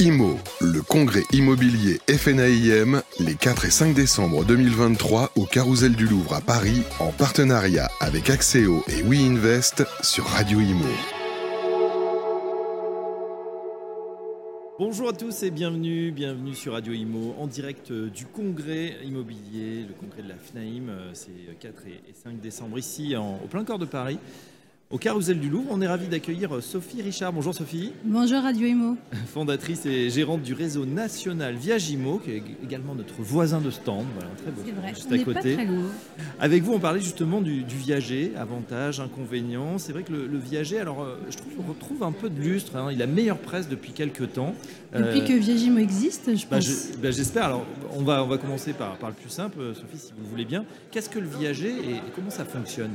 IMO, le congrès immobilier FNAIM, les 4 et 5 décembre 2023 au Carousel du Louvre à Paris, en partenariat avec Axéo et WeInvest sur Radio Imo. Bonjour à tous et bienvenue, bienvenue sur Radio Imo en direct euh, du congrès immobilier, le congrès de la FNAIM, euh, c'est 4 et 5 décembre ici au plein corps de Paris. Au Carousel du Louvre, on est ravi d'accueillir euh, Sophie Richard. Bonjour Sophie. Bonjour Radio Imo. Fondatrice et gérante du réseau national Viagimo, qui est également notre voisin de stand. Voilà, très beau. C'est vrai, juste à côté. Pas très loin. Avec vous, on parlait justement du, viager, avantages, inconvénients. C'est vrai que le, viager, alors euh, je trouve qu'on retrouve un peu de lustre. Hein. Il a meilleure presse depuis quelques temps. Depuis euh, que Viagimo existe, je bah, pense. Bah, j'espère. alors, on va, on va commencer par, par le plus simple, Sophie, si vous le voulez bien. Qu'est-ce que le viager et comment ça fonctionne?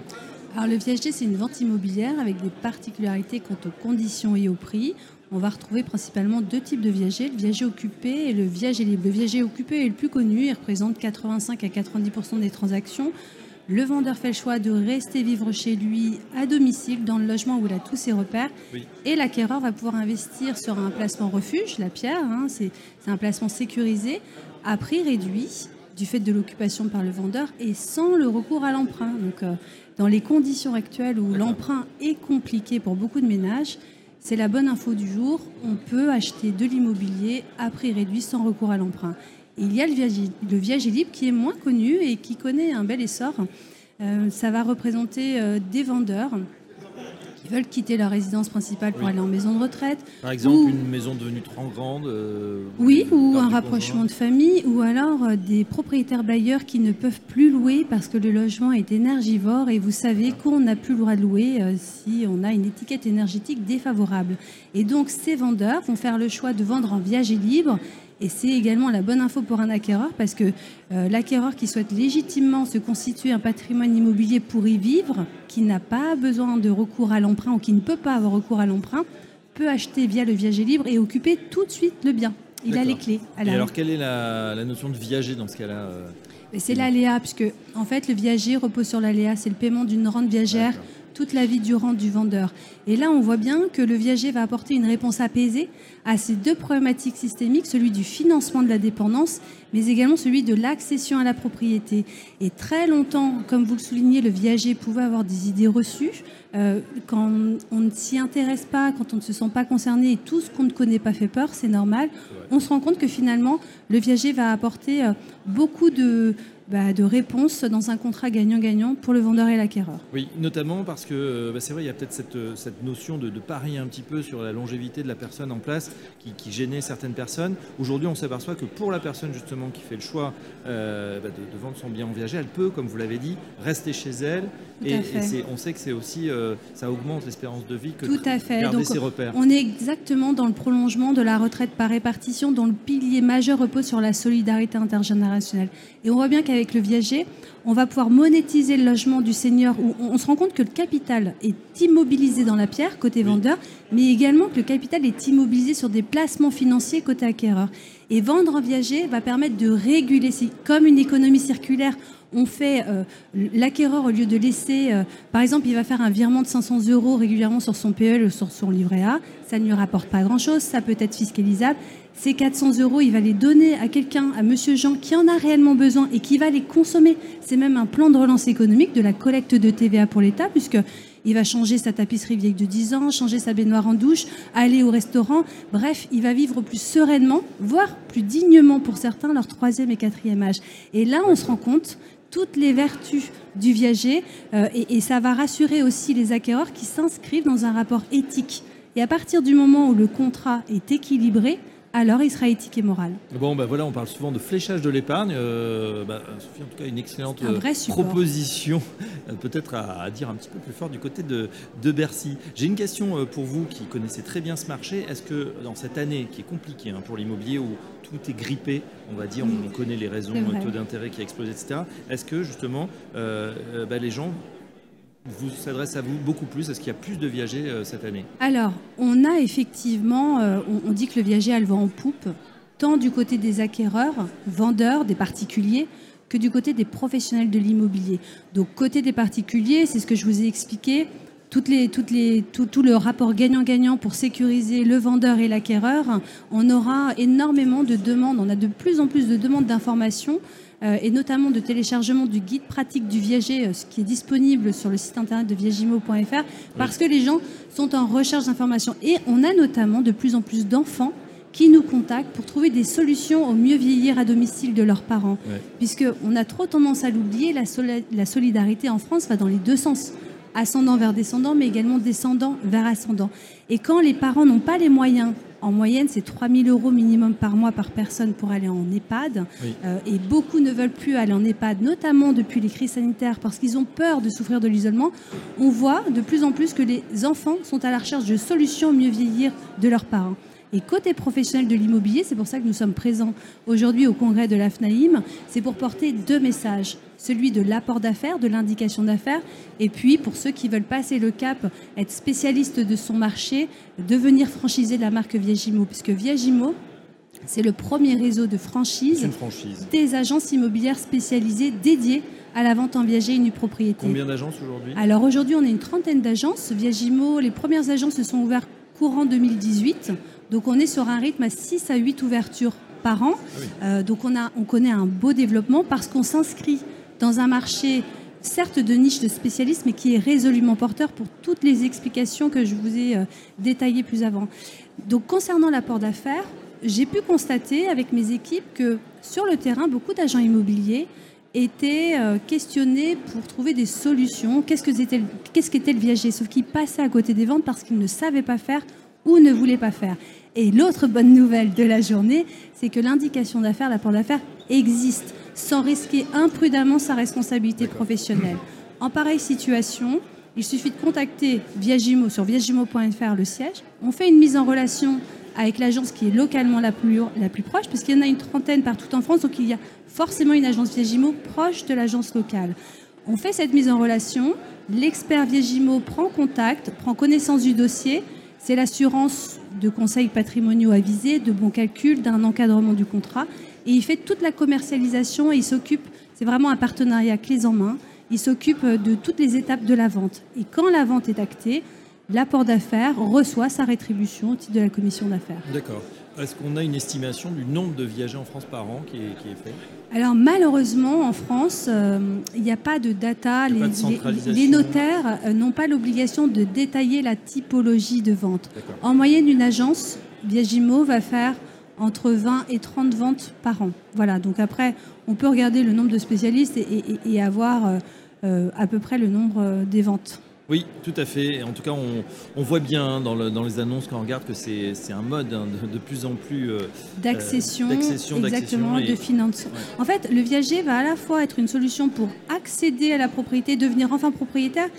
Alors le viager, c'est une vente immobilière avec des particularités quant aux conditions et au prix. On va retrouver principalement deux types de viagers, le viager occupé et le viager libre. Le viager occupé est le plus connu, il représente 85 à 90% des transactions. Le vendeur fait le choix de rester vivre chez lui à domicile, dans le logement où il a tous ses repères. Et l'acquéreur va pouvoir investir sur un placement refuge, la pierre, hein, c'est un placement sécurisé, à prix réduit du fait de l'occupation par le vendeur et sans le recours à l'emprunt. Donc, euh, dans les conditions actuelles où l'emprunt est compliqué pour beaucoup de ménages, c'est la bonne info du jour. On peut acheter de l'immobilier à prix réduit sans recours à l'emprunt. Il y a le libre qui est moins connu et qui connaît un bel essor. Euh, ça va représenter euh, des vendeurs veulent quitter leur résidence principale pour aller en maison de retraite. Par exemple, une maison devenue trop grande. Euh, oui, ou un rapprochement de famille, ou alors euh, des propriétaires bailleurs qui ne peuvent plus louer parce que le logement est énergivore et vous savez qu'on n'a plus le droit de louer euh, si on a une étiquette énergétique défavorable. Et donc ces vendeurs vont faire le choix de vendre en viager libre et c'est également la bonne info pour un acquéreur parce que euh, l'acquéreur qui souhaite légitimement se constituer un patrimoine immobilier pour y vivre, qui n'a pas besoin de recours à l'emprunt ou qui ne peut pas avoir recours à l'emprunt, peut acheter via le viager libre et occuper tout de suite le bien. Il a les clés. et alors, quelle est la, notion de viager dans ce cas-là euh, C'est l'aléa, puisque en fait, le viager repose sur l'aléa. C'est le paiement d'une rente viagère toute la vie durant du vendeur. Et là, on voit bien que le viager va apporter une réponse apaisée à ces deux problématiques systémiques, celui du financement de la dépendance, mais également celui de l'accession à la propriété. Et très longtemps, comme vous le soulignez, le viager pouvait avoir des idées reçues. Euh, quand on ne s'y intéresse pas, quand on ne se sent pas concerné et tout ce qu'on ne connaît pas fait peur, c'est normal. On se rend compte que finalement, le viager va apporter euh, beaucoup de, bah, de réponse dans un contrat gagnant-gagnant pour le vendeur et l'acquéreur. Oui, notamment parce que euh, bah, c'est vrai, il y a peut-être cette, euh, cette, notion de, parier un petit peu sur la longévité de la personne en place qui, gênait certaines personnes. Aujourd'hui, on s'aperçoit que pour la personne justement qui fait le choix euh, bah, de, vendre son bien en viager, elle peut, comme vous l'avez dit, rester chez elle. et, on sait que c'est aussi, ça augmente l'espérance de vie que Tout à fait. garder ses repères. On est exactement dans le prolongement de la retraite par répartition dont le pilier majeur repose sur la solidarité intergénérationnelle. Et on voit bien qu'à avec le viager, on va pouvoir monétiser le logement du seigneur où on, se rend compte que le capital est immobilisé dans la pierre côté vendeur, mais également que le capital est immobilisé sur des placements financiers côté acquéreur. Et vendre en viager va permettre de réguler, comme une économie circulaire, on fait euh, l'acquéreur au lieu de laisser, euh, par exemple, il va faire un virement de 500 euros régulièrement sur son PE ou sur son livret A, ça ne lui rapporte pas grand-chose, ça peut être fiscalisable. Ces 400 euros, il va les donner à quelqu'un, à Monsieur Jean, qui en a réellement besoin et qui va les consommer. C'est même un plan de relance économique de la collecte de TVA pour l'État, puisque il va changer sa tapisserie vieille de 10 ans, changer sa baignoire en douche, aller au restaurant. Bref, il va vivre plus sereinement, voire plus dignement pour certains, leur troisième et quatrième âge. Et là, on se rend compte toutes les vertus du viager euh, et, et, ça va rassurer aussi les acquéreurs qui s'inscrivent dans un rapport éthique. Et à partir du moment où le contrat est équilibré, alors il sera éthique et moral. Bon, ben voilà, on parle souvent de fléchage de l'épargne. Euh, bah, Sophie, en tout cas, une excellente euh, proposition, euh, peut-être à, dire un petit peu plus fort du côté de, de Bercy. J'ai une question pour vous qui connaissez très bien ce marché. Est-ce que dans cette année qui est compliquée hein, pour l'immobilier, où tout est grippé, on va dire, on connaît les raisons, le taux d'intérêt qui a explosé, etc., est-ce que justement bah, les gens vous s'adresse à vous beaucoup plus. Est-ce qu'il y a plus de viagers euh, cette année? Alors, on a effectivement, euh, on, dit que le viager a le vent en poupe, tant du côté des acquéreurs, vendeurs, des particuliers, que du côté des professionnels de l'immobilier. Donc, côté des particuliers, c'est ce que je vous ai expliqué, tout, tout le rapport gagnant-gagnant pour sécuriser le vendeur et l'acquéreur, on aura énormément de demandes, on a de plus en plus de demandes d'informations et notamment de téléchargement du guide pratique du viager, euh, ce qui est disponible sur le site internet de viagimo.fr, parce que les gens sont en recherche d'informations. Et on a notamment de plus en plus d'enfants qui nous contactent pour trouver des solutions au mieux vieillir à domicile de leurs parents. Puisqu'on a trop tendance à l'oublier, la, la solidarité en France va dans les deux sens ascendant vers descendant, mais également descendant vers ascendant. Et quand les parents n'ont pas les moyens, en moyenne, c'est 3 000 euros minimum par mois par personne pour aller en EHPAD, euh, et beaucoup ne veulent plus aller en EHPAD, notamment depuis les crises sanitaires, parce qu'ils ont peur de souffrir de l'isolement, on voit de plus en plus que les enfants sont à la recherche de solutions mieux vieillir de leurs parents. Et côté professionnel de l'immobilier, c'est pour ça que nous sommes présents aujourd'hui au congrès de l'AFNAIM, c'est pour porter deux messages. Celui de l'apport d'affaires, de l'indication d'affaires, et puis pour ceux qui veulent passer le cap, être spécialiste de son marché, devenir franchisé de la marque Viagimo, puisque Viagimo, c'est le premier réseau de franchise, des agences immobilières spécialisées dédiées à la vente en viager et nue propriété. Combien d'agences aujourd'hui? Alors aujourd'hui, on a une trentaine d'agences. Viagimo, les premières agences se sont ouvertes courant 2018. Donc on est sur un rythme à 6 à 8 ouvertures par an. Ah euh, donc on, a, on connaît un beau développement parce qu'on s'inscrit dans un marché certes de niche de spécialistes, mais qui est résolument porteur pour toutes les explications que je vous ai euh, détaillées plus avant. Donc concernant l'apport d'affaires, j'ai pu constater avec mes équipes que sur le terrain, beaucoup d'agents immobiliers étaient euh, questionnés pour trouver des solutions. Qu'est-ce qu'était le viager? Sauf qu'ils passaient à côté des ventes parce qu'ils ne savaient pas faire ou ne voulait pas faire. Et l'autre bonne nouvelle de la journée, c'est que l'indication d'affaires, l'apport d'affaires, existe sans risquer imprudemment sa responsabilité professionnelle. En pareille situation, il suffit de contacter Viagimo sur viagimo.fr le siège. On fait une mise en relation avec l'agence qui est localement la plus, la plus proche, parce qu'il y en a une trentaine partout en France, donc il y a forcément une agence Viagimo proche de l'agence locale. On fait cette mise en relation, l'expert Viagimo prend contact, prend connaissance du dossier, c'est l'assurance de conseils patrimoniaux avisés, de bons calculs, d'un encadrement du contrat. Et il fait toute la commercialisation et il s'occupe, c'est vraiment un partenariat clés en main, il s'occupe de toutes les étapes de la vente. Et quand la vente est actée, l'apport d'affaires reçoit sa rétribution au titre de la commission d'affaires. D'accord. Est-ce qu'on a une estimation du nombre de viagers en France par an qui est fait? Alors malheureusement, en France, euh, il n'y a pas de data. Les, notaires euh, n'ont pas l'obligation de détailler la typologie de vente. En moyenne, une agence, Viagimo, va faire entre 20 et 30 ventes par an. Voilà, donc après, on peut regarder le nombre de spécialistes et, avoir euh, à peu près le nombre des ventes. Oui, tout à fait. En tout cas, on, voit bien hein, dans, les annonces quand on regarde que c'est un mode hein, de, plus en plus euh, d'accession, exactement, de financement. En fait, le viager va à la fois être une solution pour accéder à la propriété, devenir enfin propriétaire.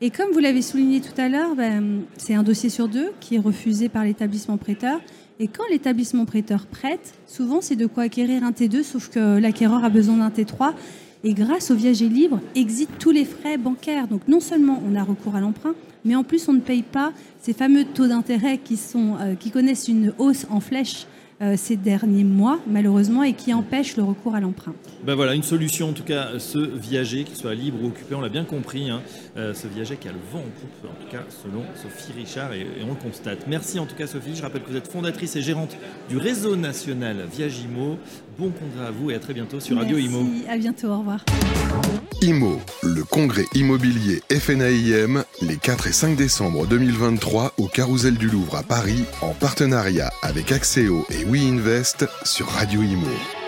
Et comme vous l'avez souligné tout à l'heure, ben, c'est un dossier sur deux qui est refusé par l'établissement prêteur. Et quand l'établissement prêteur prête, souvent c'est de quoi acquérir un T2, sauf que l'acquéreur a besoin d'un T3. Et grâce au viager libre, exit tous les frais bancaires. Donc non seulement on a recours à l'emprunt, mais en plus on ne paye pas ces fameux taux d'intérêt qui, euh, qui connaissent une hausse en flèche euh, ces derniers mois, malheureusement, et qui empêchent le recours à l'emprunt. Ben voilà, une solution, en tout cas, ce viager, qu'il soit libre ou occupé, on l'a bien compris, hein, euh, ce viager qui a le vent en coupe, en tout cas, selon Sophie Richard, et, on le constate. Merci en tout cas, Sophie. Je rappelle que vous êtes fondatrice et gérante du réseau national Viagimo. Bon congrès à vous et à très bientôt sur Radio Imo. À bientôt, au revoir. IMO, le congrès immobilier FNAIM, les 4 et 5 décembre 2023 au Carousel du Louvre à Paris, en partenariat avec Axéo et WeInvest sur Radio Imo.